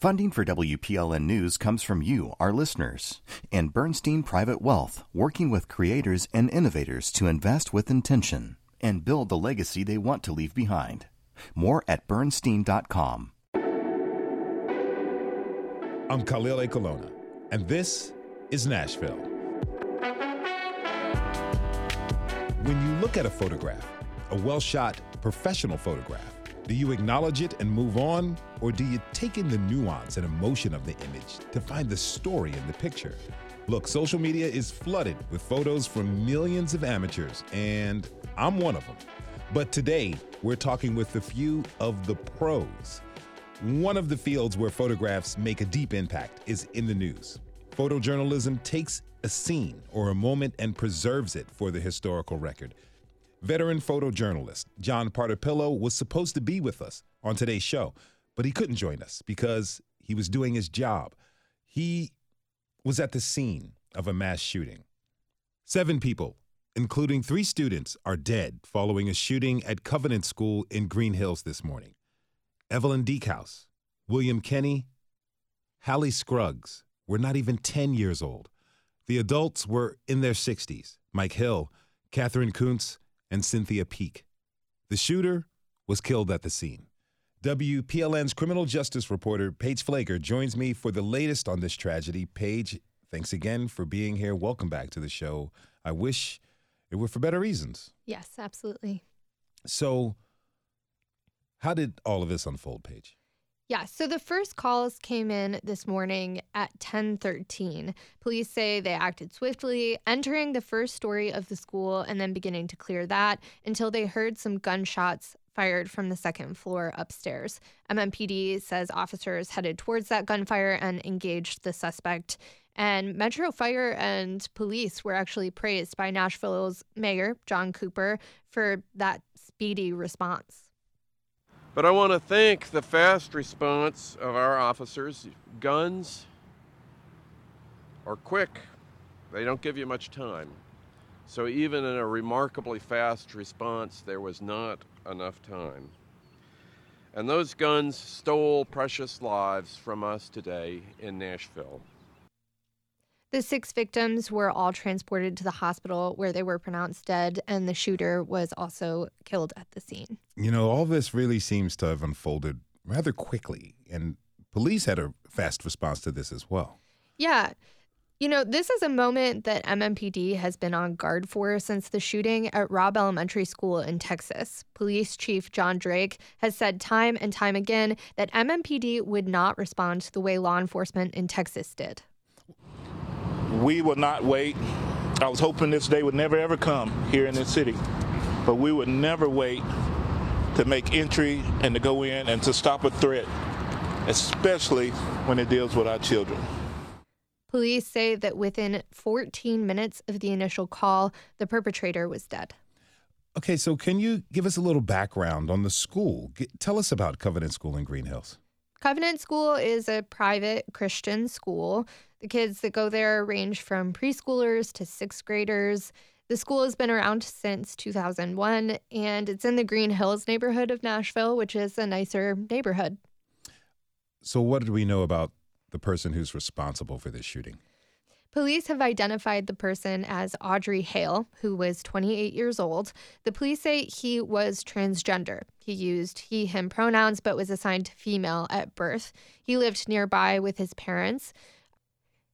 Funding for WPLN News comes from you, our listeners, and Bernstein Private Wealth, working with creators and innovators to invest with intention and build the legacy they want to leave behind. More at bernstein.com. I'm Khalil Ekulona, and this is Nashville. When you look at a photograph, a well shot professional photograph, do you acknowledge it and move on, or do you take in the nuance and emotion of the image to find the story in the picture? Look, social media is flooded with photos from millions of amateurs, and I'm one of them. But today, we're talking with a few of the pros. One of the fields where photographs make a deep impact is in the news. Photojournalism takes a scene or a moment and preserves it for the historical record. Veteran photojournalist John Partipilo was supposed to be with us on today's show, but he couldn't join us because he was doing his job. He was at the scene of a mass shooting. Seven people, including three students, are dead following a shooting at Covenant School in Green Hills this morning. Evelyn Dieckhaus, William Kinney, Hallie Scruggs were not even 10 years old. The adults were in their 60s Mike Hill, Katherine Koonce, and Cynthia Peak. The shooter was killed at the scene. WPLN's criminal justice reporter Paige Pfleger joins me for the latest on this tragedy. Paige, thanks again for being here. Welcome back to the show. I wish it were for better reasons. Yes, absolutely. So, how did all of this unfold, Paige? Yeah, so the first calls came in this morning at 10:13. Police say they acted swiftly, entering the first story of the school and then beginning to clear that until they heard some gunshots fired from the second floor upstairs. MNPD says officers headed towards that gunfire and engaged the suspect. And Metro Fire and police were actually praised by Nashville's mayor, John Cooper, for that speedy response. But I want to thank the fast response of our officers. Guns are quick, they don't give you much time. So, even in a remarkably fast response, there was not enough time. And those guns stole precious lives from us today in Nashville. The six victims were all transported to the hospital where they were pronounced dead, and the shooter was also killed at the scene. You know, all this really seems to have unfolded rather quickly, and police had a fast response to this as well. Yeah. You know, this is a moment that MNPD has been on guard for since the shooting at Robb Elementary School in Texas. Police Chief John Drake has said time and time again that MNPD would not respond the way law enforcement in Texas did we will not wait. I was hoping this day would never ever come here in this city, but we would never wait to make entry and to go in and to stop a threat, especially when it deals with our children. Police say that within 14 minutes of the initial call, the perpetrator was dead. Okay, so can you give us a little background on the school? tell us about Covenant School in Green Hills. Covenant School is a private Christian school. The kids that go there range from preschoolers to sixth graders. The school has been around since 2001 and it's in the Green Hills neighborhood of Nashville, which is a nicer neighborhood. So, what did we know about the person who's responsible for this shooting? Police have identified the person as Audrey Hale, who was 28 years old. The police say he was transgender. He used he, him pronouns, but was assigned female at birth. He lived nearby with his parents.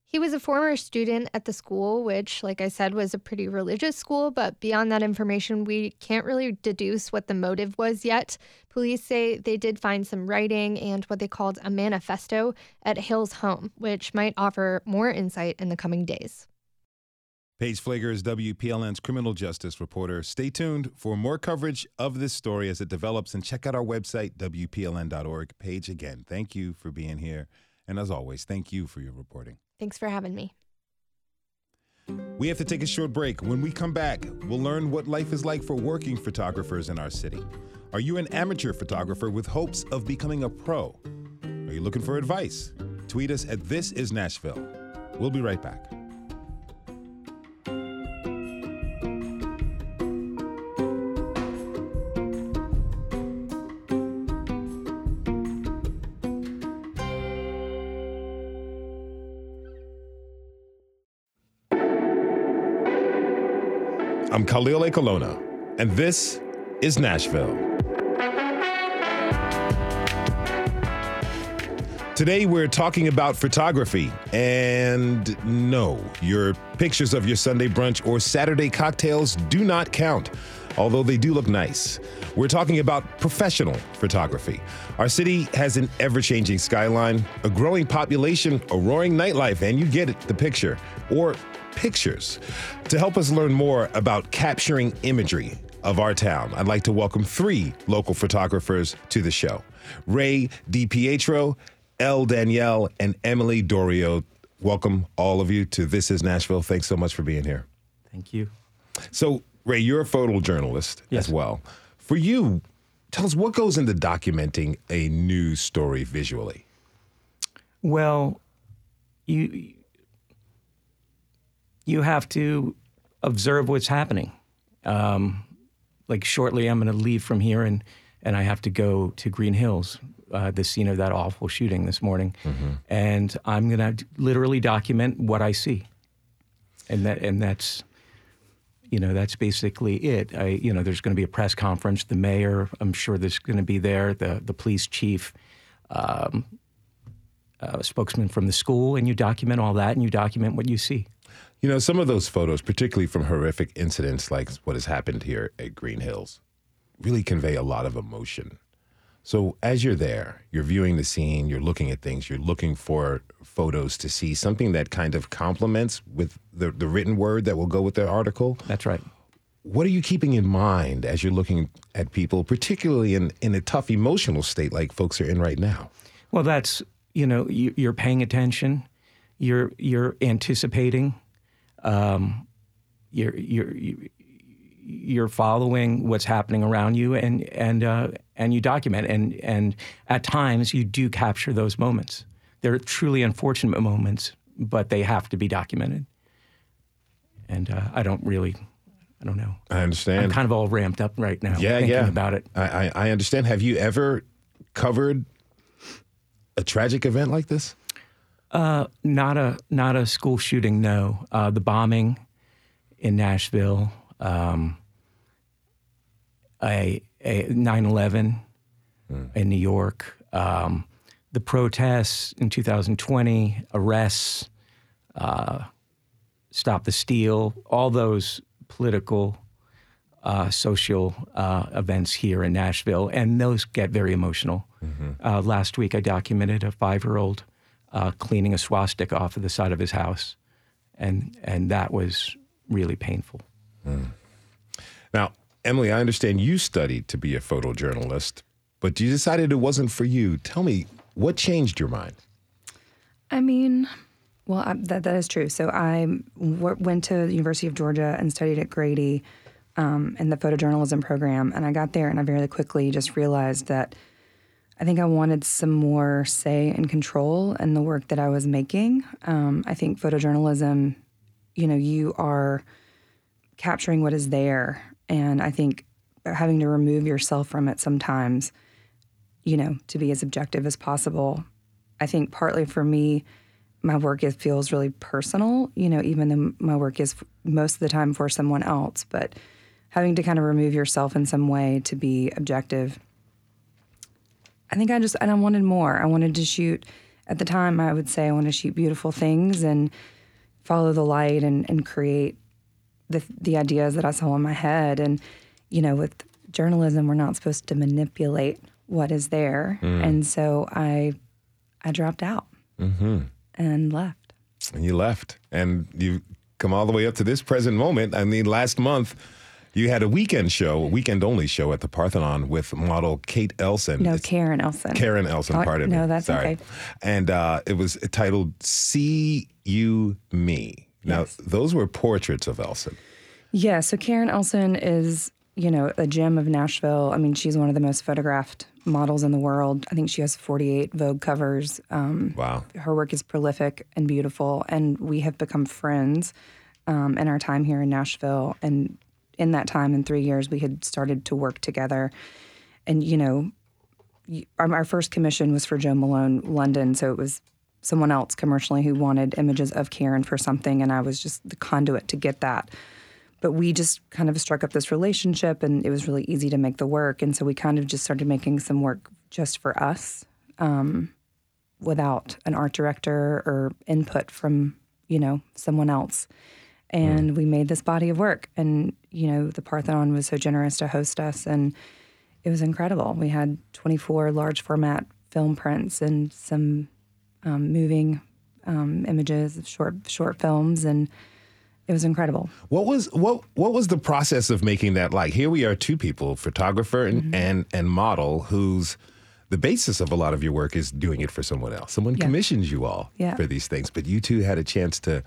He was a former student at the school, which, like I said, was a pretty religious school, but beyond that information, we can't really deduce what the motive was yet. Police say they did find some writing and what they called a manifesto at Hale's home, which might offer more insight in the coming days. Paige Pfleger is WPLN's criminal justice reporter. Stay tuned for more coverage of this story as it develops and check out our website, WPLN.org. Paige, again, thank you for being here. And as always, thank you for your reporting. Thanks for having me. We have to take a short break. When we come back, we'll learn what life is like for working photographers in our city. Are you an amateur photographer with hopes of becoming a pro? Are you looking for advice? Tweet us at This Is Nashville. We'll be right back. Khalil Ekulona, and this is Nashville. Today, we're talking about photography. And no, your pictures of your Sunday brunch or Saturday cocktails do not count, although they do look nice. We're talking about professional photography. Our city has an ever changing skyline, a growing population, a roaring nightlife, and you get it, the picture, or pictures. To help us learn more about capturing imagery of our town, I'd like to welcome three local photographers to the show Ray Di Pietro, Elle Daniel, and Emily Dorio. Welcome, all of you, to This is Nashville. Thanks so much for being here. Thank you. So, Ray, you're a photojournalist Yes. as well. For you, tell us what goes into documenting a news story visually. Well, you you have to observe what's happening. Um, like shortly, I'm going to leave from here, and and I have to go to Green Hills, uh, the scene of that awful shooting this morning, and I'm going to literally document what I see, and that and that's. You know, that's basically it. I, you know, there's going to be a press conference. The mayor, I'm sure, there's going to be there. The the police chief, um, a spokesman from the school, and you document all that, and you document what you see. You know, some of those photos, particularly from horrific incidents like what has happened here at Green Hills, really convey a lot of emotion. So, as you're there, you're viewing the scene, you're looking at things, you're looking for photos to see something that kind of complements with the, the written word that will go with the article. That's right. What are you keeping in mind as you're looking at people, particularly in, in a tough emotional state like folks are in right now? Well, that's you know you, you're paying attention, you're you're anticipating, um, you're you're you- you're following what's happening around you, and and uh, and you document, and and at times you do capture those moments. They're truly unfortunate moments, but they have to be documented. And uh, I don't really, I don't know. I understand. I'm kind of all ramped up right now yeah, thinking yeah. about it. I, I, I understand. Have you ever covered a tragic event like this? Uh, not a not a school shooting. No, uh, the bombing in Nashville, um, a, a 9/11 in New York, um, the protests in 2020, arrests, uh, stop the steal, all those political. Uh, social uh, events here in Nashville, and those get very emotional. Uh, last week, I documented a five-year-old uh, cleaning a swastika off of the side of his house, and and that was really painful. Now, Emily, I understand you studied to be a photojournalist, but you decided it wasn't for you. Tell me, what changed your mind? I mean, well, I, that that is true. So I w- went to the University of Georgia and studied at Grady um, in the photojournalism program, and I got there and I very quickly just realized that I think I wanted some more say and control in the work that I was making. Um, I think photojournalism, you know, you are capturing what is there, and I think having to remove yourself from it sometimes, you know, to be as objective as possible. I think partly for me, my work is, feels really personal, you know, even though my work is most of the time for someone else. But having to kind of remove yourself in some way to be objective, I think I just, and I wanted more. I wanted to shoot, at the time, I would say I want to shoot beautiful things and follow the light and, and create the, the ideas that I saw in my head. And, you know, with journalism, we're not supposed to manipulate what is there. Mm. And so I, I dropped out mm-hmm. and left. And you left, and you come all the way up to this present moment. I mean, last month, you had a weekend show, a weekend only show at the Parthenon with model Kate Elson. No, It's- Karen Elson. Karen Elson, Oh, pardon me. no, that's Sorry. okay. And uh, it was titled "See You Me." Now, Yes. those were portraits of Elson. Yeah, so Karen Elson is, you know, a gem of Nashville. I mean, she's one of the most photographed models in the world. I think she has 48 Vogue covers. Um, Wow. her work is prolific and beautiful, and we have become friends um, in our time here in Nashville. And in that time, in three years, we had started to work together. And you know, our, first commission was for Jo Malone London, so it was someone else commercially who wanted images of Karen for something, and I was just the conduit to get that. but we just kind of struck up this relationship and it was really easy to make the work. And so we kind of just started making some work just for us um, without an art director or input from, you know, someone else. And mm. we made this body of work. And, you know, the Parthenon was so generous to host us. And it was incredible. We had 24 large format film prints and some um, moving um, images, of short short films, and it was incredible. What was what what was the process of making that like? Here we are, two people, photographer and mm-hmm. and, and model, whose the basis of a lot of your work is doing it for someone else. Someone yeah. commissions you all yeah. for these things, but you two had a chance to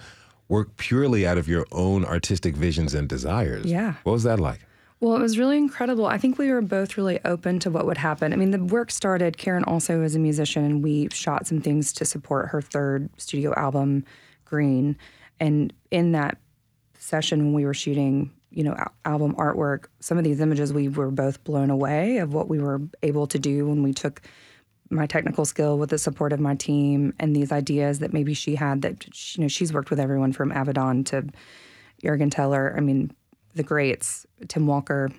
work purely out of your own artistic visions and desires. Yeah. What was that like? Well, it was really incredible. I think we were both really open to what would happen. I mean, the work started, Karen also is a musician, and we shot some things to support her third studio album, Green. And in that session when we were shooting, you know, album artwork, some of these images we were both blown away of what we were able to do when we took my technical skill with the support of my team and these ideas that maybe she had that you know she's worked with everyone from Avedon to Juergen Teller. I mean, the greats, Tim Walker.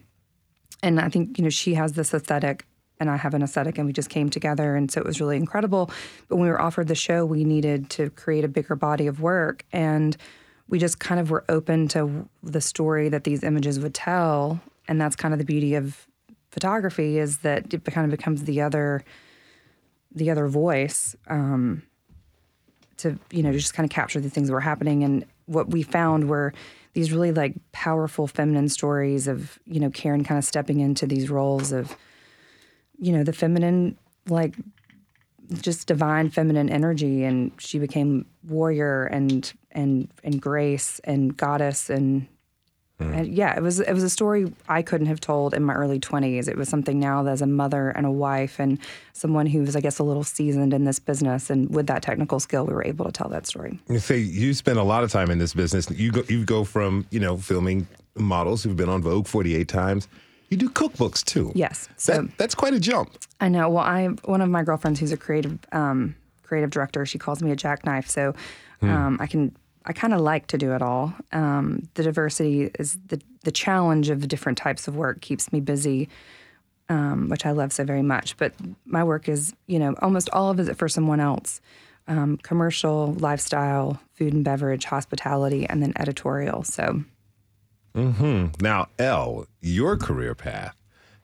And I think, you know, she has this aesthetic and I have an aesthetic, and we just came together. And so it was really incredible. But when we were offered the show, we needed to create a bigger body of work. And we just kind of were open to the story that these images would tell. And that's kind of the beauty of photography is that it kind of becomes the other the other voice um, to you know just kind of capture the things that were happening. And what we found were these really like powerful feminine stories of you know Karen kind of stepping into these roles of you know the feminine like just divine feminine energy. And she became warrior and and and grace and goddess and Mm. And yeah, it was it was a story I couldn't have told in my early 20s. It was something now as a mother and a wife and someone who was I guess a little seasoned in this business and with that technical skill we were able to tell that story. You say you spend a lot of time in this business. You go you go from, you know, filming models who've been on Vogue 48 times. You do cookbooks too. Yes. So that, that's quite a jump. I know. Well, I one of my girlfriends who's a creative um, creative director, she calls me a jackknife. So hmm. um, I can I kind of like to do it all. Um, the diversity is the the challenge of the different types of work keeps me busy, um, which I love so very much. But my work is, you know, almost all of it for someone else. Um, commercial, lifestyle, food and beverage, hospitality, and then editorial. So, mm-hmm. now, Elle, your career path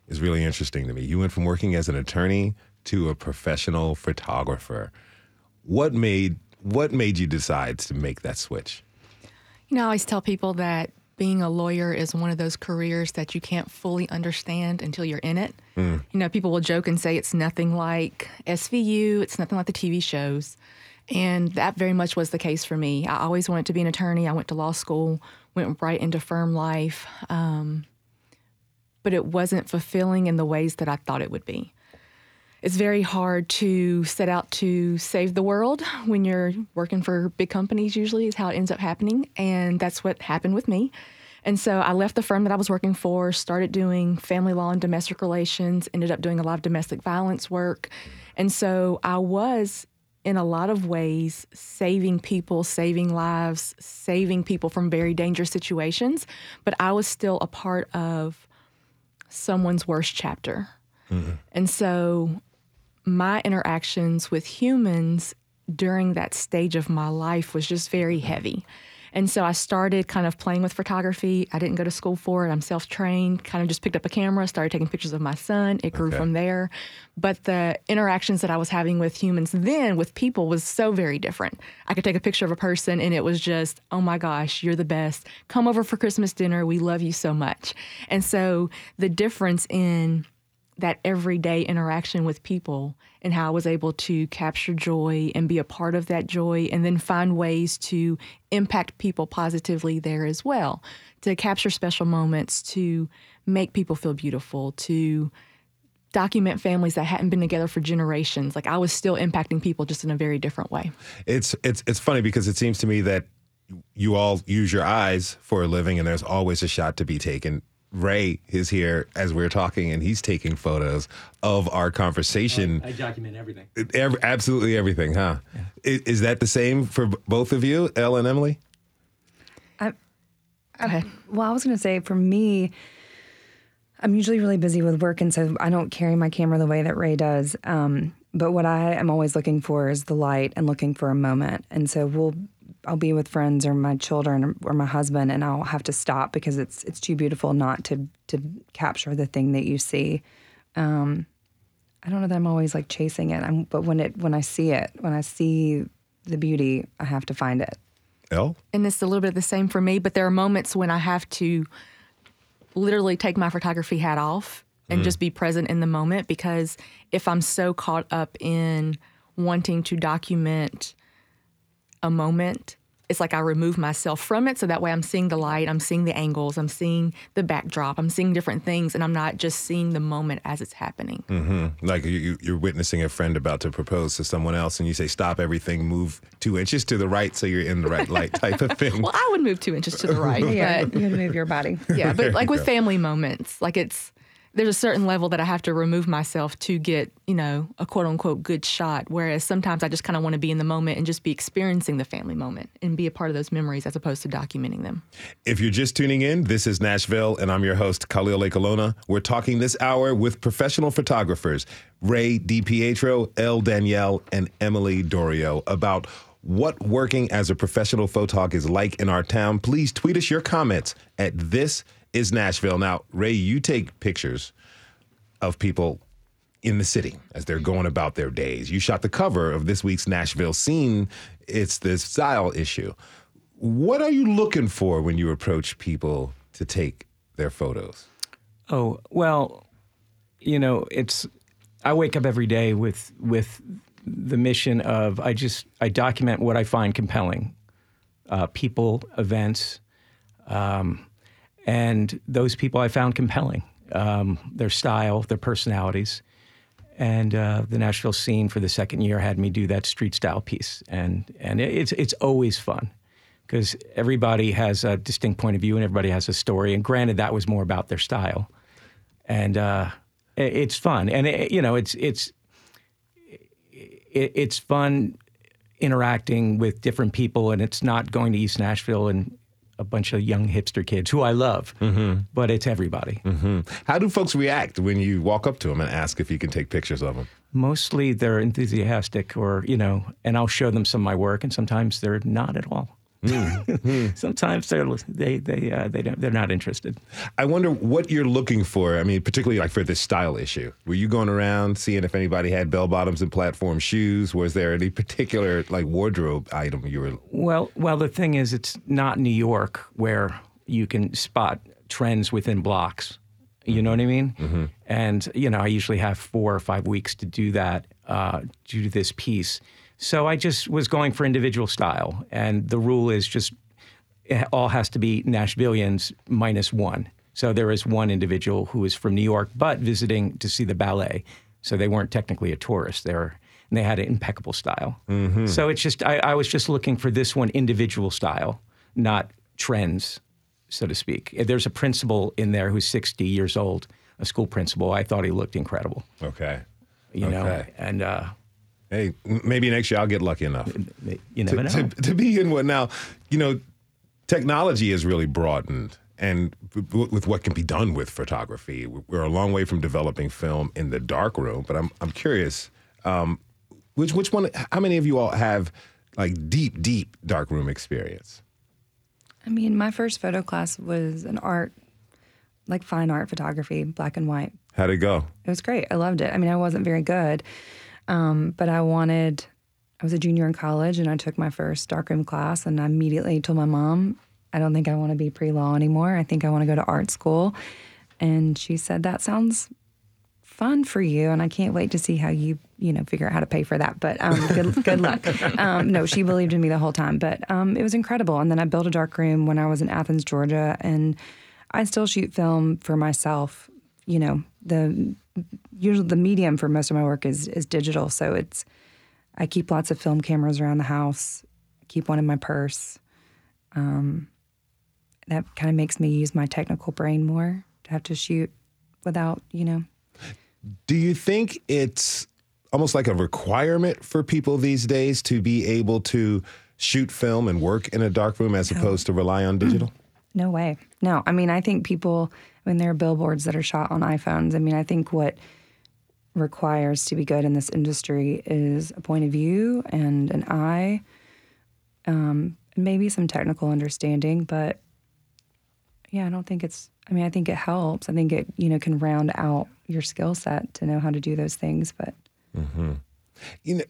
is really interesting to me. You went from working as an attorney to a professional photographer. What made what made you decide to make that switch? You know, I always tell people that being a lawyer is one of those careers that you can't fully understand until you're in it. Mm. You know, people will joke and say it's nothing like SVU, it's nothing like the TV shows. And that very much was the case for me. I always wanted to be an attorney. I went to law school, went right into firm life. Um, but it wasn't fulfilling in the ways that I thought it would be it's very hard to set out to save the world when you're working for big companies, usually, is how it ends up happening. And that's what happened with me. And so I left the firm that I was working for, started doing family law and domestic relations, ended up doing a lot of domestic violence work. And so I was, in a lot of ways, saving people, saving lives, saving people from very dangerous situations. But I was still a part of someone's worst chapter. Mm-hmm. And so my interactions with humans during that stage of my life was just very heavy. And so I started kind of playing with photography. I didn't go to school for it. I'm self trained, kind of just picked up a camera, started taking pictures of my son. It grew okay. from there. But the interactions that I was having with humans then, with people, was so very different. I could take a picture of a person and it was just, oh my gosh, you're the best. Come over for Christmas dinner. We love you so much. And so the difference in that everyday interaction with people and how I was able to capture joy and be a part of that joy and then find ways to impact people positively there as well, to capture special moments, to make people feel beautiful, to document families that hadn't been together for generations. Like I was still impacting people just in a very different way. It's it's it's funny because it seems to me that you all use your eyes for a living and there's always a shot to be taken Ray is here as we're talking, and he's taking photos of our conversation. I, I document everything. Every, absolutely everything, huh? Yeah. Is, is, that the same for both of you, Elle and Emily? I, ahead. Well, I was going to say for me, I'm usually really busy with work, and so I don't carry my camera the way that Ray does. Um, but what I am always looking for is the light and looking for a moment. And so we'll, I'll be with friends or my children or, or my husband, and I'll have to stop because it's it's too beautiful not to to capture the thing that you see. Um, I don't know that I'm always like chasing it. I'm, but when it when I see it, when I see the beauty, I have to find it. Elle? and it's a little bit of the same for me, but there are moments when I have to literally take my photography hat off and just be present in the moment because if I'm so caught up in wanting to document a moment, it's like I remove myself from it so that way I'm seeing the light, I'm seeing the angles, I'm seeing the backdrop, I'm seeing different things, and I'm not just seeing the moment as it's happening. Mm-hmm. Like you- you, you're witnessing a friend about to propose to someone else, and you say, "Stop everything, move two inches to the right, so you're in the right light," type of thing. Well, I would move two inches to the right, Yeah, you have to move your body. yeah, but like with family moments, like it's there's a certain level that I have to remove myself to get, you know, a quote unquote good shot. Whereas sometimes I just kind of want to be in the moment and just be experiencing the family moment and be a part of those memories as opposed to documenting them. If you're just tuning in, this is Nashville, and I'm your host, Khalil Ekulona. We're talking this hour with professional photographers Ray DiPietro, Elle Daniel, and Emily Dorio about what working as a professional photog is like in our town. Please tweet us your comments at This is Nashville. Now, Ray, you take pictures of people in the city as they're going about their days. You shot the cover of this week's Nashville scene. It's the style issue. What are you looking for when you approach people to take their photos? Oh well, you know, it's. I wake up every day with with the mission of I just I document what I find compelling, uh, people, events, um, and those people I found compelling, um, their style, their personalities, and uh, the Nashville scene for the second year had me do that street style piece, and and it's it's always fun because everybody has a distinct point of view and everybody has a story. And granted, that was more about their style, and uh, it's fun. And it, you know, it's it's it's fun interacting with different people, and it's not going to East Nashville and a bunch of young hipster kids who I love, mm-hmm. but it's everybody. Mm-hmm. How do folks react when you walk up to them and ask if you can take pictures of them? Mostly they're enthusiastic, or you know, and I'll show them some of my work, and sometimes they're not at all. sometimes they're they they uh, they don't, they're not interested. I wonder what you're looking for. I mean, particularly like for this style issue. Were you going around seeing if anybody had bell bottoms and platform shoes? Was there any particular like wardrobe item you were? Well, well, the thing is, it's not New York where you can spot trends within blocks. You know what I mean? And you know, I usually have four or five weeks to do that, uh, do this piece. So I just was going for individual style, and the rule is just it all has to be Nashvillians minus one. So there is one individual who is from New York, but visiting to see the ballet. So they weren't technically a tourist. They were, and they had an impeccable style. Mm-hmm. So it's just I, I was just looking for this one individual style, not trends, so to speak. Eh, there's a principal in there who's 60 years old, a school principal. I thought he looked incredible, Okay. you know, and uh, Hey, maybe next year I'll get lucky enough. you never to, know. to, to be in what now, you know, technology has really broadened. And with what can be done with photography, we're a long way from developing film in the dark room. But I'm I'm curious, um, which which one? How many of you all have like deep, deep dark room experience? I mean, my first photo class was an art, like fine art photography, black and white. How'd it go? It was great. I loved it. I mean, I wasn't very good, um, but I wanted. I was a junior in college, and I took my first darkroom class, and I immediately told my mom, "I don't think I want to be pre-law anymore. I think I want to go to art school." And she said, "That sounds fun for you, and I can't wait to see how you, you know, figure out how to pay for that. But um, good, good luck." Um, no, she believed in me the whole time, but um, it was incredible. And then I built a dark room when I was in Athens, Georgia, and I still shoot film for myself. You know, the usually the medium for most of my work is is digital, so it's I keep lots of film cameras around the house. Keep one in my purse. Um, that kind of makes me use my technical brain more to have to shoot without, you know. Do you think it's almost like a requirement for people these days to be able to shoot film and work in a dark room as opposed to rely on digital? No way. No, I mean, I think people, Mean, there are billboards that are shot on iPhones. I mean, I think what requires to be good in this industry is a point of view and an eye, um, maybe some technical understanding. But yeah, I don't think it's, I mean, I think it helps. I think it, you know, can round out your skill set to know how to do those things. But, mm-hmm. you know,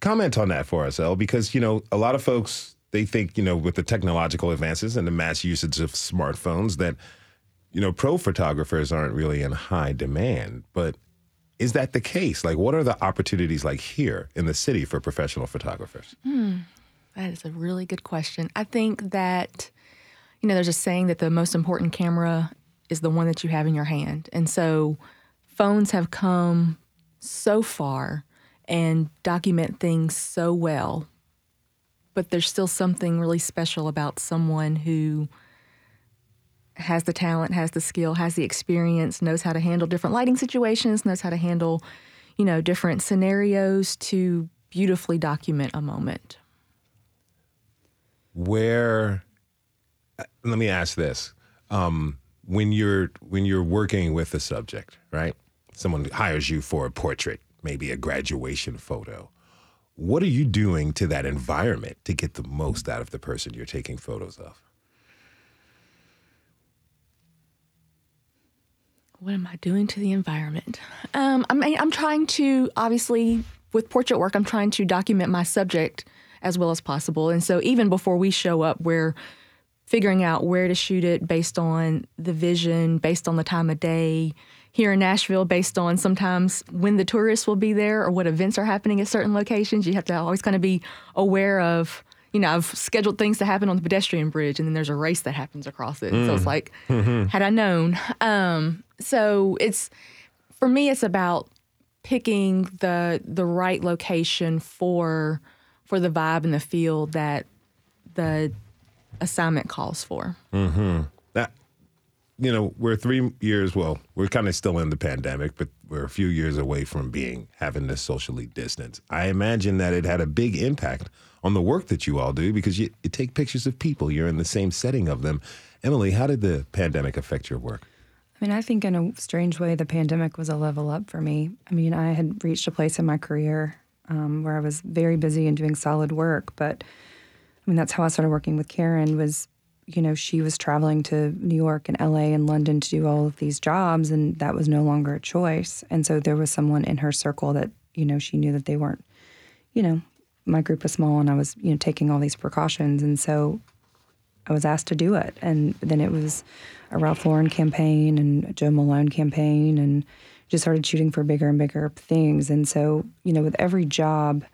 comment on that for us, Elle, because, you know, a lot of folks, they think, you know, with the technological advances and the mass usage of smartphones that, you know, pro photographers aren't really in high demand. But is that the case? Like, what are the opportunities like here in the city for professional photographers? Hmm. That is a really good question. I think that, you know, there's a saying that the most important camera is the one that you have in your hand. And so phones have come so far and document things so well but there's still something really special about someone who has the talent, has the skill, has the experience, knows how to handle different lighting situations, knows how to handle, you know, different scenarios to beautifully document a moment. Where uh, let me ask this. Um, when you're when you're working with a subject, right? Someone hires you for a portrait, maybe a graduation photo what are you doing to that environment to get the most out of the person you're taking photos of? What am I doing to the environment? Um, I mean, I'm trying to obviously with portrait work, I'm trying to document my subject as well as possible. And so even before we show up, we're figuring out where to shoot it based on the vision, based on the time of day, here in Nashville based on sometimes when the tourists will be there or what events are happening at certain locations. You have to always kind of be aware of, you know, I've scheduled things to happen on the pedestrian bridge and then there's a race that happens across it. Mm. So it's mm. like, mm-hmm. had I known. Um, so it's, for me, it's about picking the the right location for for the vibe and the feel that the assignment calls for. Mm-hmm you know, we're three years, well, we're kind of still in the pandemic, but we're a few years away from being having this socially distance. I imagine that it had a big impact on the work that you all do because you, you take pictures of people, you're in the same setting of them. Emily, how did the pandemic affect your work? I mean, I think in a strange way, the pandemic was a level up for me. I mean, I had reached a place in my career um, where I was very busy and doing solid work, but I mean, that's how I started working with Karen was you know, she was traveling to New York and LA and London to do all of these jobs, and that was no longer a choice. And so there was someone in her circle that, you know, she knew that they weren't, you know, my group was small and I was, you know, taking all these precautions. And so I was asked to do it. And then it was a Ralph Lauren campaign and a Jo Malone campaign, and just started shooting for bigger and bigger things. And so, you know, with every job,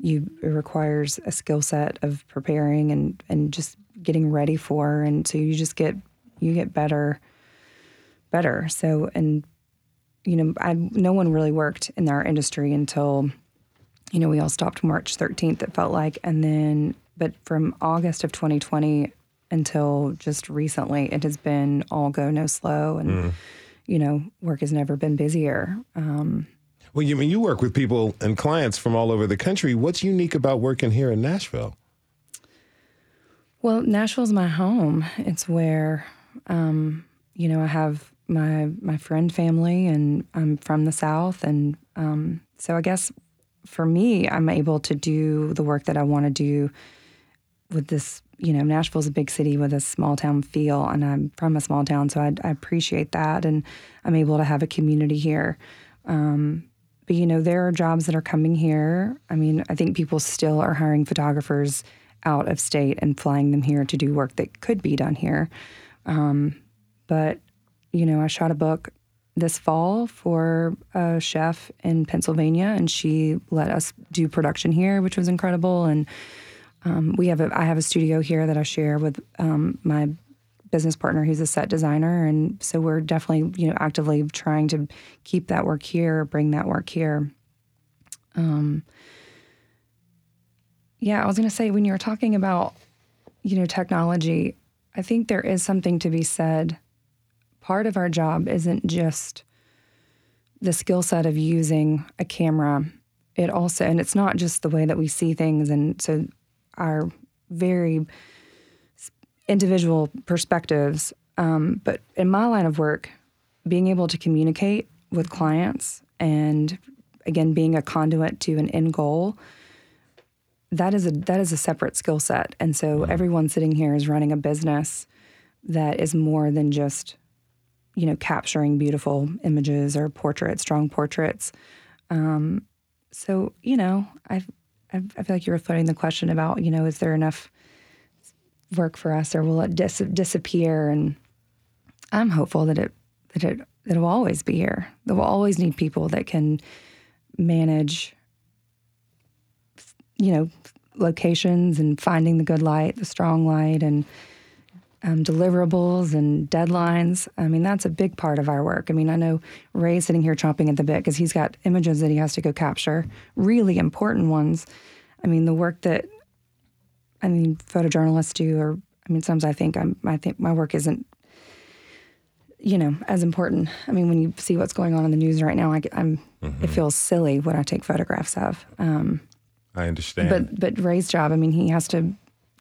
you it requires a skill set of preparing and and just getting ready for and so you just get you get better better so and you know I no one really worked in our industry until you know we all stopped March 13th it felt like and then but from August of 2020 until just recently it has been all go no slow and mm. you know work has never been busier um, well, you I mean you work with people and clients from all over the country. What's unique about working here in Nashville? Well, Nashville's my home. It's where, um, you know, I have my my friend family, and I'm from the South, and um, so I guess for me, I'm able to do the work that I want to do with this. You know, Nashville's a big city with a small town feel, and I'm from a small town, so I, I appreciate that, and I'm able to have a community here. Um, but you know, there are jobs that are coming here. I mean, I think people still are hiring photographers out of state and flying them here to do work that could be done here. Um, but, you know, I shot a book this fall for a chef in Pennsylvania, and she let us do production here, which was incredible. And um, we have a, I have a studio here that I share with um, my business partner who's a set designer, and so we're definitely you know actively trying to keep that work here, bring that work here. Um, yeah, I was going to say when you were talking about, you know, technology, I think there is something to be said. Part of our job isn't just the skill set of using a camera. It also, and it's not just the way that we see things. And so our very individual perspectives. Um, but in my line of work, being able to communicate with clients and again being a conduit to an end goal that is a that is a separate skill set. And so everyone sitting here is running a business that is more than just you know capturing beautiful images or portraits strong portraits. Um, so you know I, I I feel like you were floating the question about you know is there enough work for us or will it dis- disappear? And I'm hopeful that it that it that it will always be here. That we'll always need people that can manage you know locations and finding the good light the strong light and um, deliverables and deadlines. I mean, that's a big part of our work. I mean, I know Ray's sitting here chomping at the bit because he's got images that he has to go capture, really important ones. I mean, the work that I mean photojournalists do, or I mean, sometimes I think I'm, I think my work isn't, you know, as important. I mean, when you see what's going on in the news right now, I, am it feels silly when I take photographs of. Um, I understand. but but Ray's job, I mean, he has to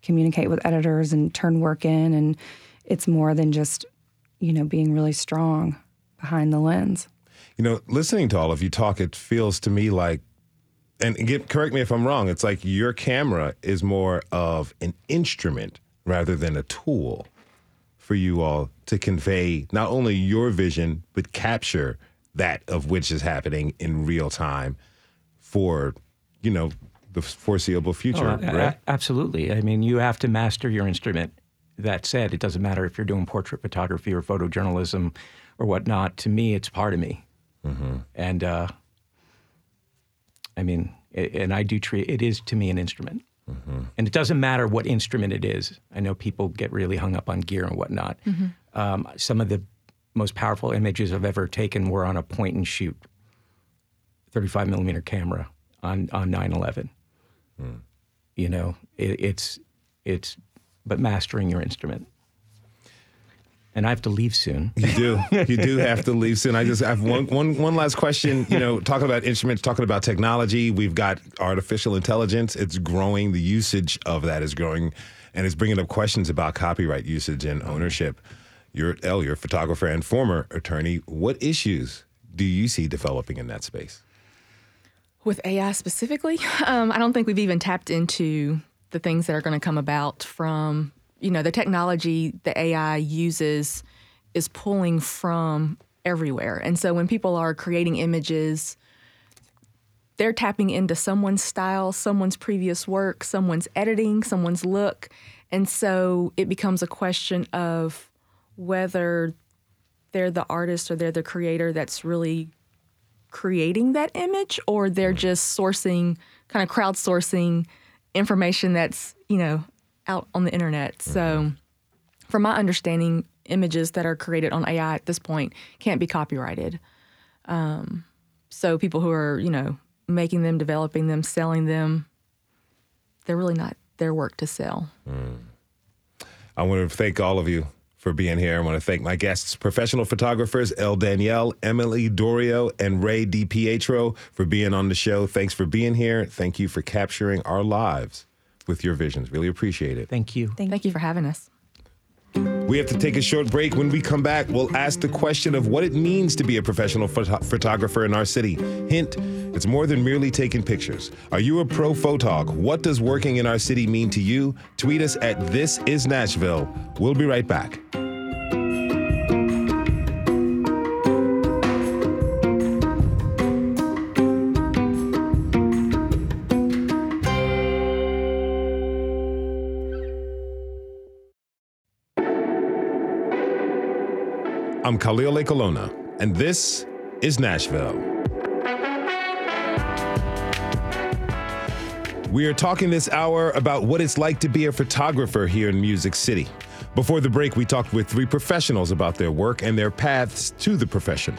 communicate with editors and turn work in, and it's more than just you know being really strong behind the lens. You know, listening to all of you talk, it feels to me like, and get, correct me if I'm wrong, it's like your camera is more of an instrument rather than a tool for you all to convey not only your vision, but capture that of which is happening in real time for, you know, the foreseeable future. Oh, right? a- absolutely. I mean, you have to master your instrument. That said, it doesn't matter if you're doing portrait photography or photojournalism or whatnot. To me, it's part of me. And uh, I mean, a- and I do treat it is to me an instrument. And it doesn't matter what instrument it is. I know people get really hung up on gear and whatnot. Um, some of the most powerful images I've ever taken were on a point and shoot 35 millimeter camera on on 9/11 you know it, it's it's but mastering your instrument and i have to leave soon You do. You do have to leave soon. I just have one, one, one last question. You know, talking about instruments, talking about technology, we've got artificial intelligence. It's growing. The usage of that is growing, and it's bringing up questions about copyright usage and ownership. You're Elle, you're a photographer and former attorney. What issues do you see developing in that space? With AI specifically, um, I don't think we've even tapped into the things that are going to come about from, you know, the technology the AI uses is pulling from everywhere. And so when people are creating images, they're tapping into someone's style, someone's previous work, someone's editing, someone's look. And so it becomes a question of whether they're the artist or they're the creator that's really creating that image or they're just sourcing kind of crowdsourcing information that's you know out on the internet. So from my understanding images that are created on ai at this point can't be copyrighted. Um, so people who are you know making them developing them selling them they're really not their work to sell. I want to thank all of you for being here. I want to thank my guests, professional photographers Elle Daniel, Emily Dorio, and Ray Di Pietro for being on the show. Thanks for being here. Thank you for capturing our lives with your visions. Really appreciate it. thank you thank you for having us We have to take a short break. When we come back, we'll ask the question of what it means to be a professional photo- photographer in our city. Hint, it's more than merely taking pictures. Are you a pro photog? What does working in our city mean to you? Tweet us at This Is Nashville. We'll be right back. I'm Khalil Ekulona, and this is Nashville. We are talking this hour about what it's like to be a photographer here in Music City. Before the break, we talked with three professionals about their work and their paths to the profession.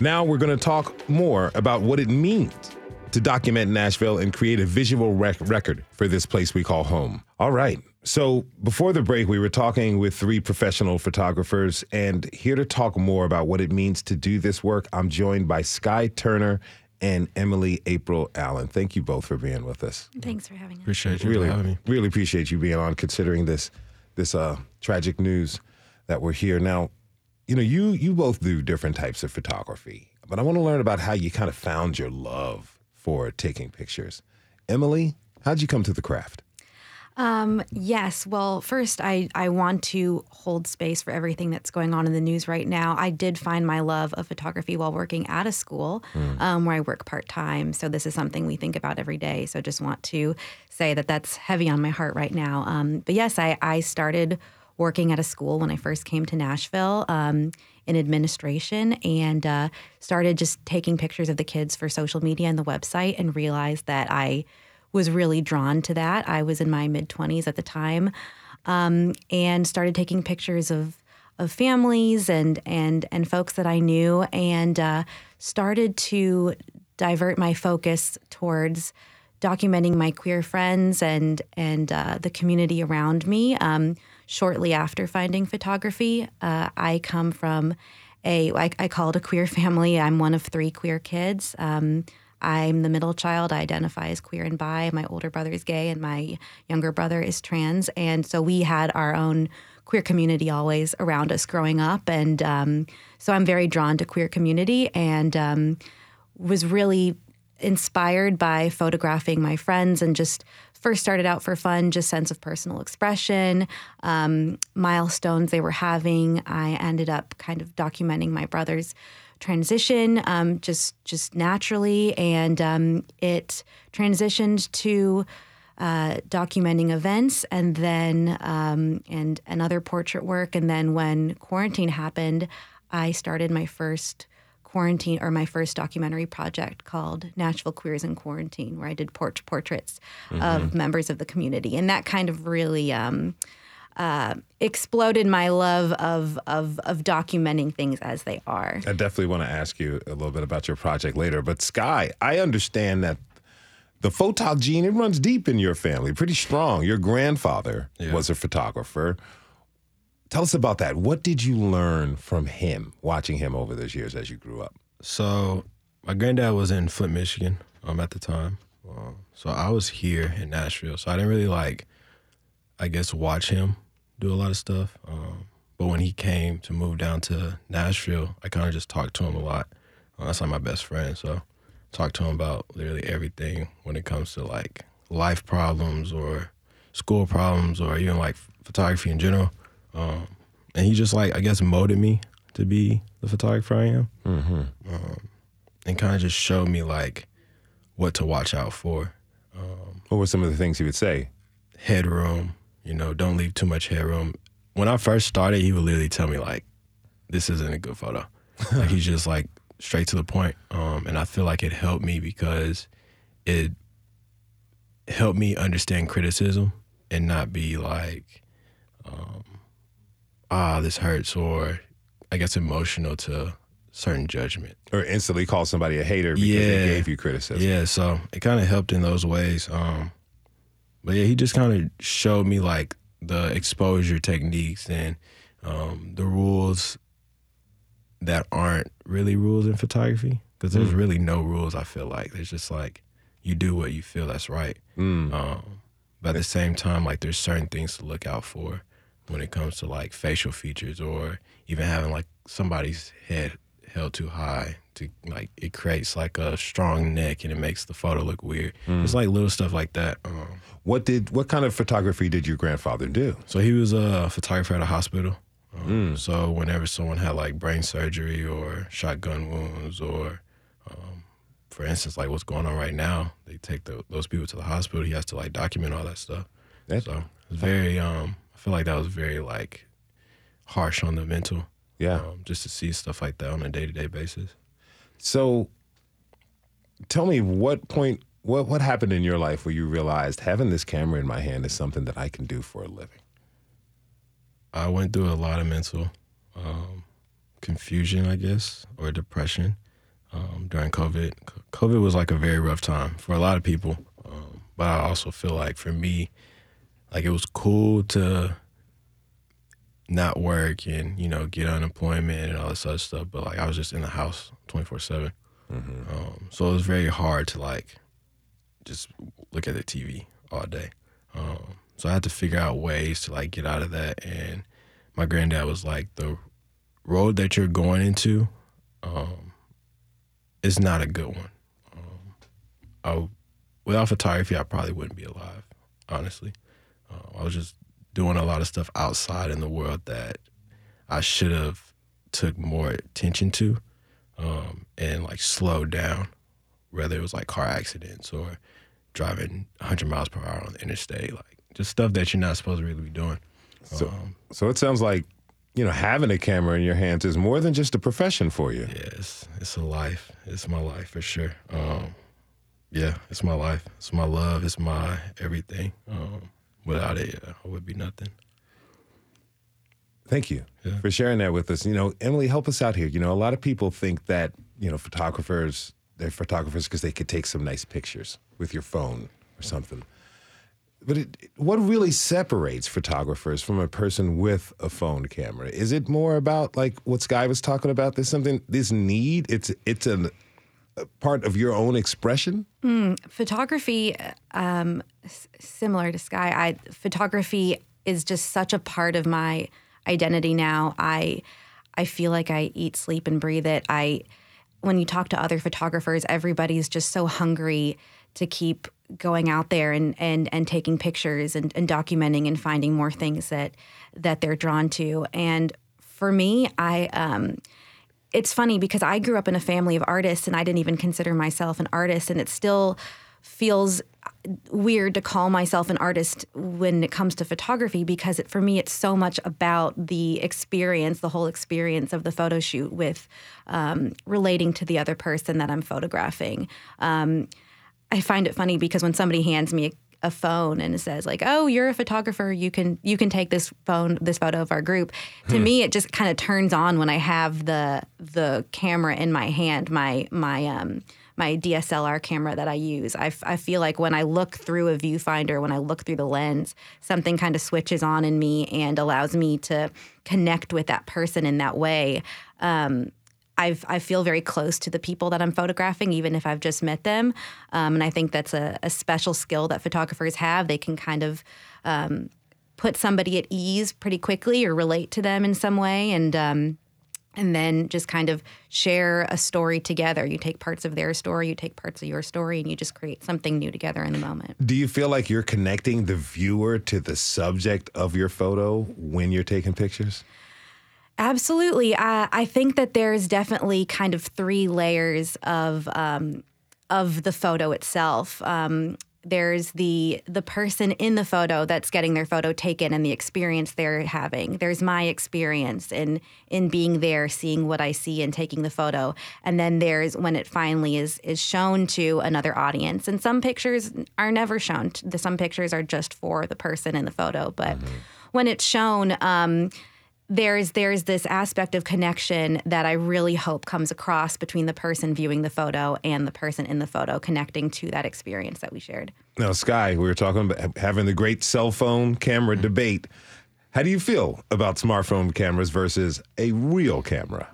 Now we're going to talk more about what it means to document Nashville and create a visual rec- record for this place we call home. All right. So before the break, we were talking with three professional photographers, and here to talk more about what it means to do this work, I'm joined by Sky Turner and Emily April Allen. Thank you both for being with us. Thanks for having us. Appreciate you Really, for having me. really appreciate you being on, considering this this uh, tragic news that we're here now. You know, you you both do different types of photography, but I want to learn about how you kind of found your love for taking pictures. Emily, how'd you come to the craft? Um, yes. Well, first, I, I want to hold space for everything that's going on in the news right now. I did find my love of photography while working at a school mm. um, where I work part time. So, this is something we think about every day. So, just want to say that that's heavy on my heart right now. Um, but yes, I, I started working at a school when I first came to Nashville um, in administration and uh, started just taking pictures of the kids for social media and the website and realized that I was really drawn to that. I was in my mid 20s at the time um, and started taking pictures of of families and and and folks that I knew and uh, started to divert my focus towards documenting my queer friends and and uh, the community around me. Um, shortly after finding photography, uh, I come from a I, I call it a queer family. I'm one of three queer kids. Um, I'm the middle child. I identify as queer and bi. My older brother is gay, and my younger brother is trans. And so we had our own queer community always around us growing up. And um, so I'm very drawn to queer community and um, was really inspired by photographing my friends and just first started out for fun, just sense of personal expression, um, milestones they were having. I ended up kind of documenting my brother's transition um, just just naturally, and um, it transitioned to uh, documenting events, and then um, and another portrait work, and then when quarantine happened, I started my first quarantine or my first documentary project called Nashville Queers in Quarantine, where I did port- portraits mm-hmm. of members of the community, and that kind of really. Uh, exploded my love of, of of documenting things as they are. I definitely want to ask you a little bit about your project later. But Sky, I understand that the photog gene it runs deep in your family, pretty strong. Your grandfather yeah. was a photographer. Tell us about that. What did you learn from him, watching him over those years as you grew up? So, my granddad was in Flint, Michigan, um, at the time. Um, so I was here in Nashville. So I didn't really like, I guess, watch him do a lot of stuff. Um, but when he came to move down to Nashville, I kind of just talked to him a lot. Uh, that's like my best friend, so talk to him about literally everything when it comes to like life problems or school problems or even like photography in general. Um, and he just like I guess molded me to be the photographer I am, mm-hmm. um, and kind of just showed me like what to watch out for. Um, what were some of the things he would say? Headroom, you know, don't leave too much headroom. When I first started, he would literally tell me like, "This isn't a good photo." like he's just like straight to the point. Um, and I feel like it helped me because it helped me understand criticism and not be like, um, "Ah, this hurts," or I guess emotional to certain judgment. Or instantly call somebody a hater because yeah. they gave you criticism. Yeah, so it kind of helped in those ways. Um, but yeah, he just kind of showed me like the exposure techniques and um, the rules that aren't really rules in photography because there's mm. really no rules. I feel like there's just like you do what you feel that's right. Mm. Um, but at the same time, like there's certain things to look out for when it comes to like facial features or even having like somebody's head held too high to like it creates like a strong neck and it makes the photo look weird. Mm. It's like little stuff like that. Um, what did what kind of photography did your grandfather do? So he was a photographer at a hospital. Um, mm. So whenever someone had like brain surgery or shotgun wounds or um, for instance, like what's going on right now, they take the, those people to the hospital. He has to like document all that stuff. That's, so it's very. Um, I feel like that was very like harsh on the mental. Yeah. Um, just to see stuff like that on a day to day basis. So tell me what point what what happened in your life where you realized having this camera in my hand is something that I can do for a living? I went through a lot of mental um, confusion, I guess, or depression um, during COVID. COVID was like a very rough time for a lot of people, um, but I also feel like for me, like it was cool to not work and you know get unemployment and all this other stuff. But like I was just in the house twenty four seven, mm-hmm. um, so it was very hard to like just look at the TV all day. Um, so I had to figure out ways to like get out of that. And my granddad was like, the road that you're going into, um, is not a good one. Um, I, without photography, I probably wouldn't be alive. Honestly, uh, I was just doing a lot of stuff outside in the world that I should have took more attention to um, and like slowed down, whether it was like car accidents or driving 100 miles per hour on the interstate, like just stuff that you're not supposed to really be doing. So, Um, so it sounds like you know having a camera in your hands is more than just a profession for you. yeah, it's it's a life. It's my life for sure. Um, yeah, it's my life. It's my love. It's my everything. Um, without it, I would be nothing. Thank you Yeah. for sharing that with us. You know, Emily, help us out here. You know, a lot of people think that you know photographers they're photographers because they could take some nice pictures with your phone or something. But it, what really separates photographers from a person with a phone camera? Is it more about like what Sky was talking about? There's something this need. It's it's an, a part of your own expression. photography um, s- similar to sky i photography is just such a part of my identity now. I i feel like i eat sleep and breathe it. I when you talk to other photographers everybody's just so hungry to keep going out there and and and taking pictures and, and documenting and finding more things that that they're drawn to. And for me i um it's funny because I grew up in a family of artists and I didn't even consider myself an artist. And it still feels weird to call myself an artist when it comes to photography because it, for me, it's so much about the experience, the whole experience of the photo shoot with um, relating to the other person that I'm photographing. Um, I find it funny because when somebody hands me a, a phone and it says like, "Oh, you're a photographer. You can you can take this phone this photo of our group." To me, it just kind of turns on when I have the the camera in my hand, my my um my DSLR camera that I use. I, f- I feel like when I look through a viewfinder, when I look through the lens, something kind of switches on in me and allows me to connect with that person in that way. Um, I've, I feel very close to the people that I'm photographing, even if I've just met them. Um, and I think that's a, a special skill that photographers have. They can kind of um, put somebody at ease pretty quickly or relate to them in some way. And, um, and then just kind of share a story together. You take parts of their story, you take parts of your story, and you just create something new together in the moment. Do you feel like you're connecting the viewer to the subject of your photo when you're taking pictures? Absolutely. I, I think that there's definitely kind of three layers of um, of the photo itself. Um, there's the the person in the photo that's getting their photo taken and the experience they're having. There's my experience in in being there, seeing what I see and taking the photo. And then there's when it finally is is shown to another audience. And some pictures are never shown. The some pictures are just for the person in the photo. But when it's shown, um, there's there's this aspect of connection that I really hope comes across between the person viewing the photo and the person in the photo, connecting to that experience that we shared. Now, Sky, we were talking about having the great cell phone camera debate. How do you feel about smartphone cameras versus a real camera?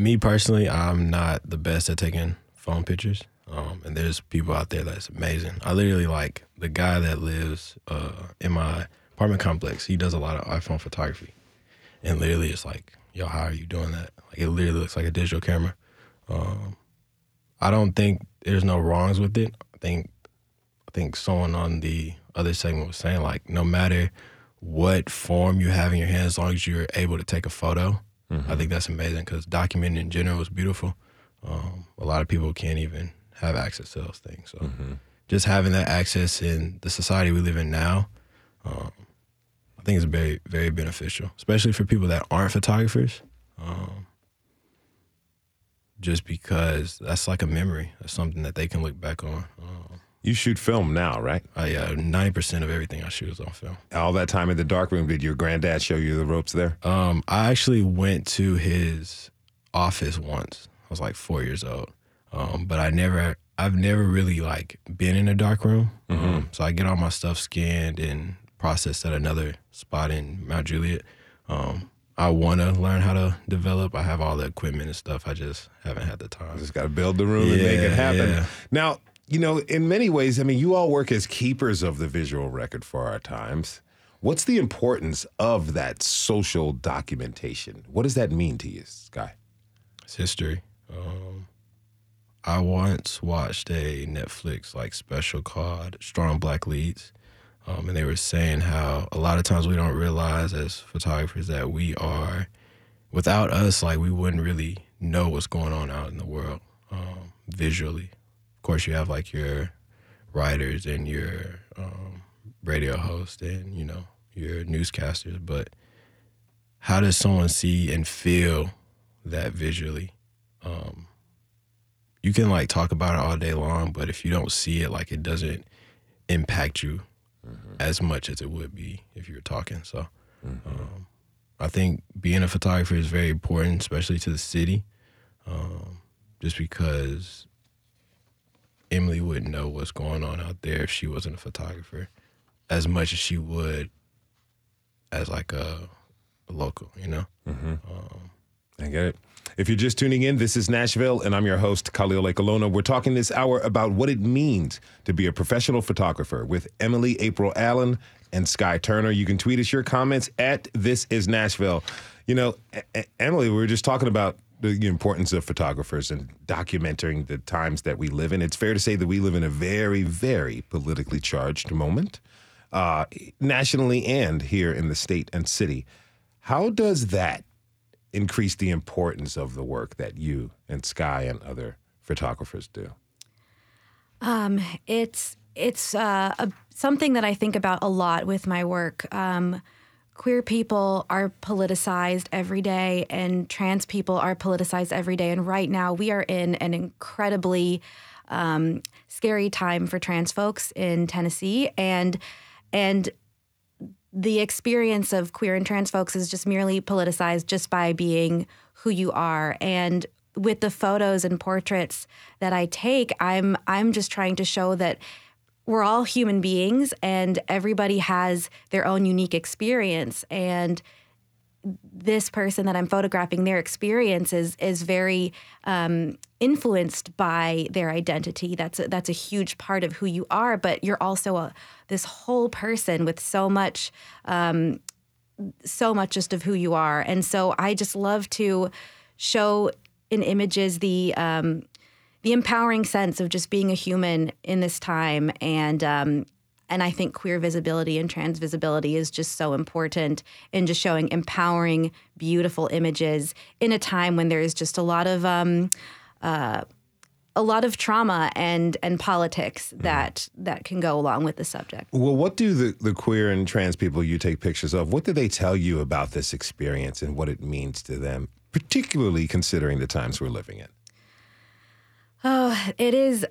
me personally, I'm not the best at taking phone pictures. Um, and there's people out there that's amazing. I literally like the guy that lives uh, in my apartment complex. He does a lot of iPhone photography, and literally, it's like, yo, how are you doing that? Like, it literally looks like a digital camera. Um, I don't think there's no wrongs with it. I think, I think someone on the other segment was saying like, no matter what form you have in your hand, as long as you're able to take a photo, I think that's amazing because documenting in general is beautiful. Um, a lot of people can't even have access to those things. So just having that access in the society we live in now, um, I think it's very, very beneficial, especially for people that aren't photographers. Um, just because that's like a memory. That's something that they can look back on. Um, You shoot film now, right? I, yeah, ninety percent of everything I shoot is on film. All that time in the dark room, did your granddad show you the ropes there? Um, I actually went to his office once. I was like four years old, um, but I never, I've never really like been in a dark room. Um, so I get all my stuff scanned and processed at another spot in Mount Juliet. Um, I want to learn how to develop. I have all the equipment and stuff. I just haven't had the time. Just got to build the room and make it happen. yeah. Now, you know, in many ways, I mean, you all work as keepers of the visual record for our times. What's the importance of that social documentation? What does that mean to you, Sky? It's history. Um, I once watched a Netflix like special called Strong Black Leads. Um, and they were saying how a lot of times we don't realize as photographers that we are, without us, like we wouldn't really know what's going on out in the world um, visually. Of course, you have like your writers and your um, radio hosts and, you know, your newscasters, but how does someone see and feel that visually? Um, you can like talk about it all day long, but if you don't see it, like it doesn't impact you mm-hmm. as much as it would be if you were talking. So, mm-hmm. um, I think being a photographer is very important, especially to the city, um, just because Emily wouldn't know what's going on out there if she wasn't a photographer as much as she would as like a, a local, you know? Mm-hmm. Um, I get it. If you're just tuning in, this is Nashville, and I'm your host, Khalil Ekulona. We're talking this hour about what it means to be a professional photographer with Emily April Allen and Sky Turner. You can tweet us your comments at This Is Nashville. You know, a- Emily, we were just talking about the importance of photographers and documenting the times that we live in. It's fair to say that we live in a very, very politically charged moment, uh, nationally and here in the state and city. How does that increase the importance of the work that you and Sky and other photographers do? Um, it's it's uh, a, something that I think about a lot with my work. Um, queer people are politicized every day, and trans people are politicized every day. And right now, we are in an incredibly um, scary time for trans folks in Tennessee, and and the experience of queer and trans folks is just merely politicized just by being who you are. And with the photos and portraits that I take I'm I'm just trying to show that we're all human beings and everybody has their own unique experience. And this person that I'm photographing, their experience is is very um, influenced by their identity. That's a, that's a huge part of who you are. But you're also a this whole person with so much, um, so much just of who you are. And so I just love to show in images the um, the empowering sense of just being a human in this time and um, and I think queer visibility and trans visibility is just so important in just showing empowering, beautiful images in a time when there is just a lot of um, uh, a lot of trauma and and politics mm-hmm. that that can go along with the subject. Well, what do the, the queer and trans people you take pictures of? What do they tell you about this experience and what it means to them, particularly considering the times we're living in? Oh, it is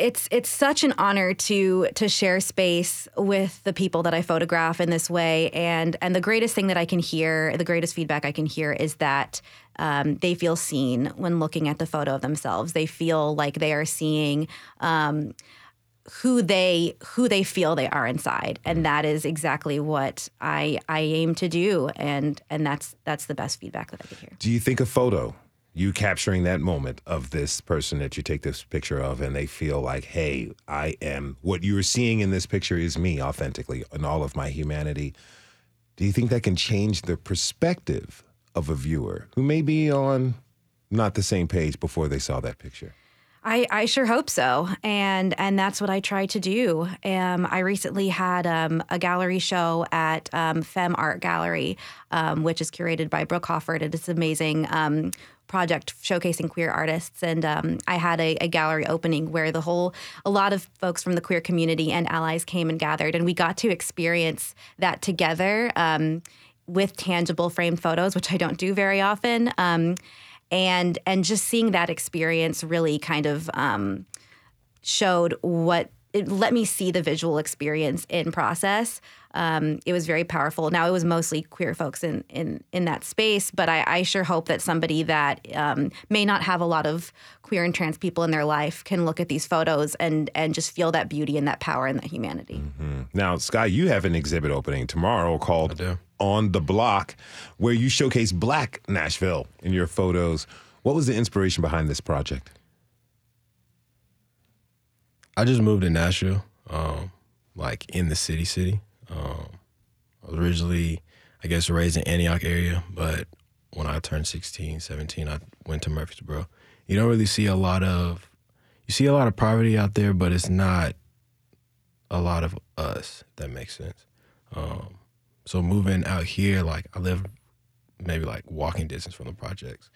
it's it's such an honor to to share space with the people that I photograph in this way, and and the greatest thing that I can hear, the greatest feedback I can hear, is that um, they feel seen when looking at the photo of themselves. They feel like they are seeing. Um, who they who they feel they are inside and that is exactly what I I aim to do and and that's that's the best feedback that I can hear. Do you think a photo you capturing that moment of this person that you take this picture of and they feel like hey i am what you're seeing in this picture is me authentically and all of my humanity do you think that can change the perspective of a viewer who may be on not the same page before they saw that picture I, I sure hope so, and and that's what I try to do. Um, I recently had um, a gallery show at um, Fem Art Gallery, um, which is curated by Brooke Hofford. And it's amazing um, project showcasing queer artists. And um, I had a, a, gallery opening where the whole, a lot of folks from the queer community and allies came and gathered, and we got to experience that together um, with tangible framed photos, which I don't do very often. Um, and and just seeing that experience really kind of um, showed what it let me see the visual experience in process. Um, it was very powerful. Now it was mostly queer folks in in in that space, but I, I sure hope that somebody that um, may not have a lot of queer and trans people in their life can look at these photos and and just feel that beauty and that power and that humanity. Mm-hmm. Now, Sky, you have an exhibit opening tomorrow called "On the Block," where you showcase Black Nashville in your photos. What was the inspiration behind this project? I just moved to Nashville, um, like in the city, city. Um, I was originally, I guess, raised in Antioch area, but when I turned 16, 17, I went to Murfreesboro. You don't really see a lot of, you see a lot of poverty out there, but it's not a lot of us. If that makes sense. Um, so moving out here, like I live maybe like walking distance from the projects,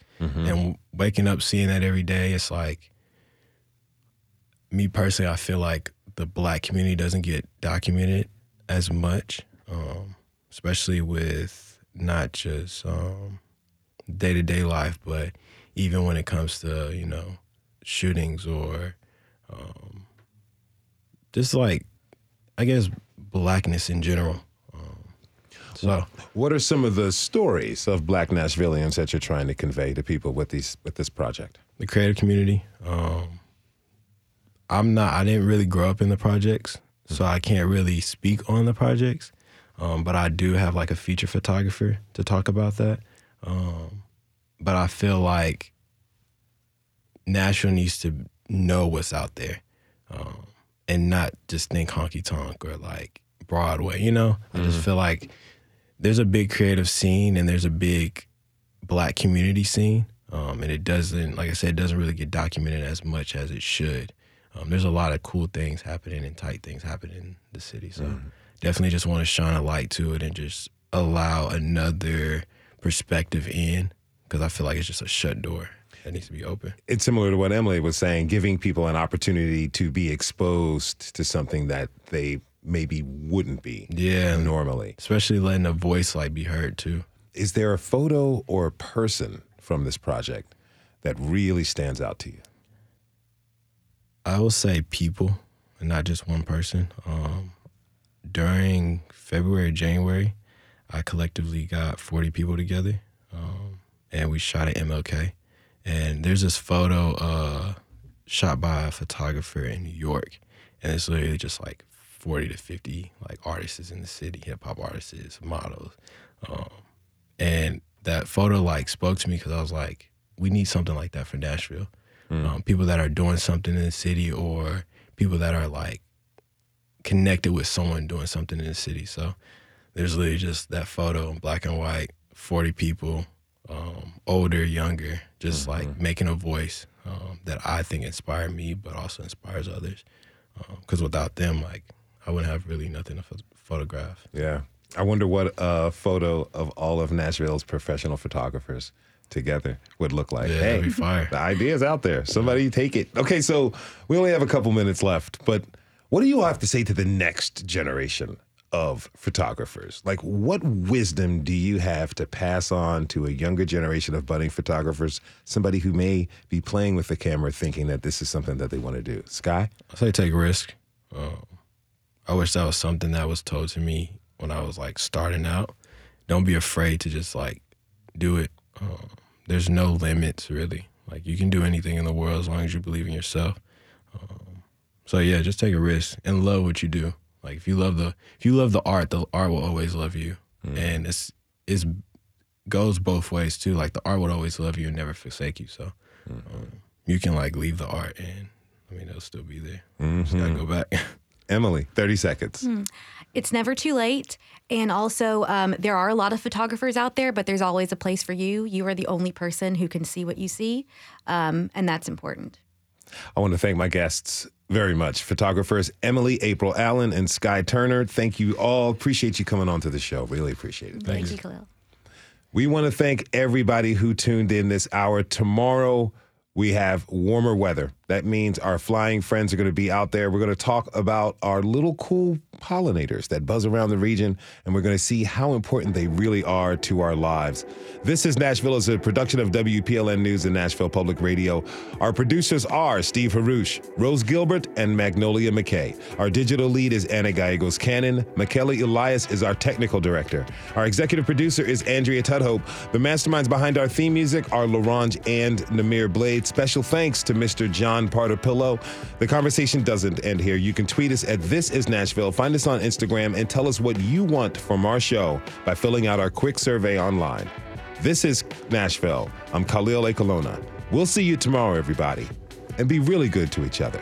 and waking up seeing that every day, it's like me personally, I feel like the black community doesn't get documented as much, um, especially with not just day to day life, but even when it comes to you know shootings or um, just like I guess blackness in general. Um, so What are some of the stories of Black Nashvillians that you're trying to convey to people with these with this project? the creative community. Um, I'm not. I didn't really grow up in the projects, so I can't really speak on the projects. Um, but I do have like a feature photographer to talk about that. Um, but I feel like Nashville needs to know what's out there, um, and not just think honky tonk or like Broadway. You know, I just feel like there's a big creative scene and there's a big black community scene. Um, and it doesn't, like I said, it doesn't really get documented as much as it should. Um, there's a lot of cool things happening and tight things happening in the city. So definitely just want to shine a light to it and just allow another perspective in because I feel like it's just a shut door that needs to be open. It's similar to what Emily was saying, giving people an opportunity to be exposed to something that they maybe wouldn't be Yeah. normally. Especially letting a voice like be heard too. Is there a photo or a person from this project that really stands out to you? I will say people and not just one person. Um, during February, January, I collectively got 40 people together um, and we shot at MLK. And there's this photo uh, shot by a photographer in New York. And it's literally just like 40 to 50 like artists in the city, hip hop artists, models. Um, and that photo like spoke to me because I was like, we need something like that for Nashville. Um, people that are doing something in the city or people that are like connected with someone doing something in the city. So there's literally just that photo in black and white, 40 people, um, older, younger, just like making a voice um, that I think inspired me, but also inspires others. Because without them, like, I wouldn't have really nothing to pho- photograph. Yeah. I wonder what a photo of all of Nashville's professional photographers together would look like. Yeah, hey, that'd be fire. the idea's out there. Somebody take it. Okay, so we only have a couple minutes left, but what do you have to say to the next generation of photographers? Like, what wisdom do you have to pass on to a younger generation of budding photographers, somebody who may be playing with the camera thinking that this is something that they want to do? Sky? I say take risk. Um, I wish that was something that was told to me when I was like starting out. Don't be afraid to just like do it. Um, there's no limits really. Like you can do anything in the world as long as you believe in yourself. Um, so yeah, just take a risk and love what you do. Like if you love the if you love the art, the art will always love you, and it's it's goes both ways too. Like the art would always love you and never forsake you. So um, you can like leave the art and I mean it'll still be there. Just gotta go back. Emily, 30 seconds. It's never too late. And also, um, there are a lot of photographers out there, but there's always a place for you. You are the only person who can see what you see, um, and that's important. I want to thank my guests very much. Photographers Emily April Allen and Sky Turner. Thank you all. Appreciate you coming on to the show. Really appreciate it. Thank, you, Khalil. We want to thank everybody who tuned in this hour. Tomorrow, we have warmer weather. That means our flying friends are going to be out there. We're going to talk about our little cool pollinators that buzz around the region, and we're going to see how important they really are to our lives. This is Nashville is a production of WPLN News and Nashville Public Radio. Our producers are Steve Haruch, Rose Gilbert, and Magnolia McKay. Our digital lead is Anna Gallegos Cannon. McKelly Elias is our technical director. Our executive producer is Andrea Tudhope. The masterminds behind our theme music are Larange and Namir Blade. Special thanks to Mr. John Partipilo. The conversation doesn't end here. You can tweet us at This Is Nashville. Find us on Instagram and tell us what you want from our show by filling out our quick survey online. This is Nashville. I'm Khalil Ekulona. We'll see you tomorrow, everybody, and be really good to each other.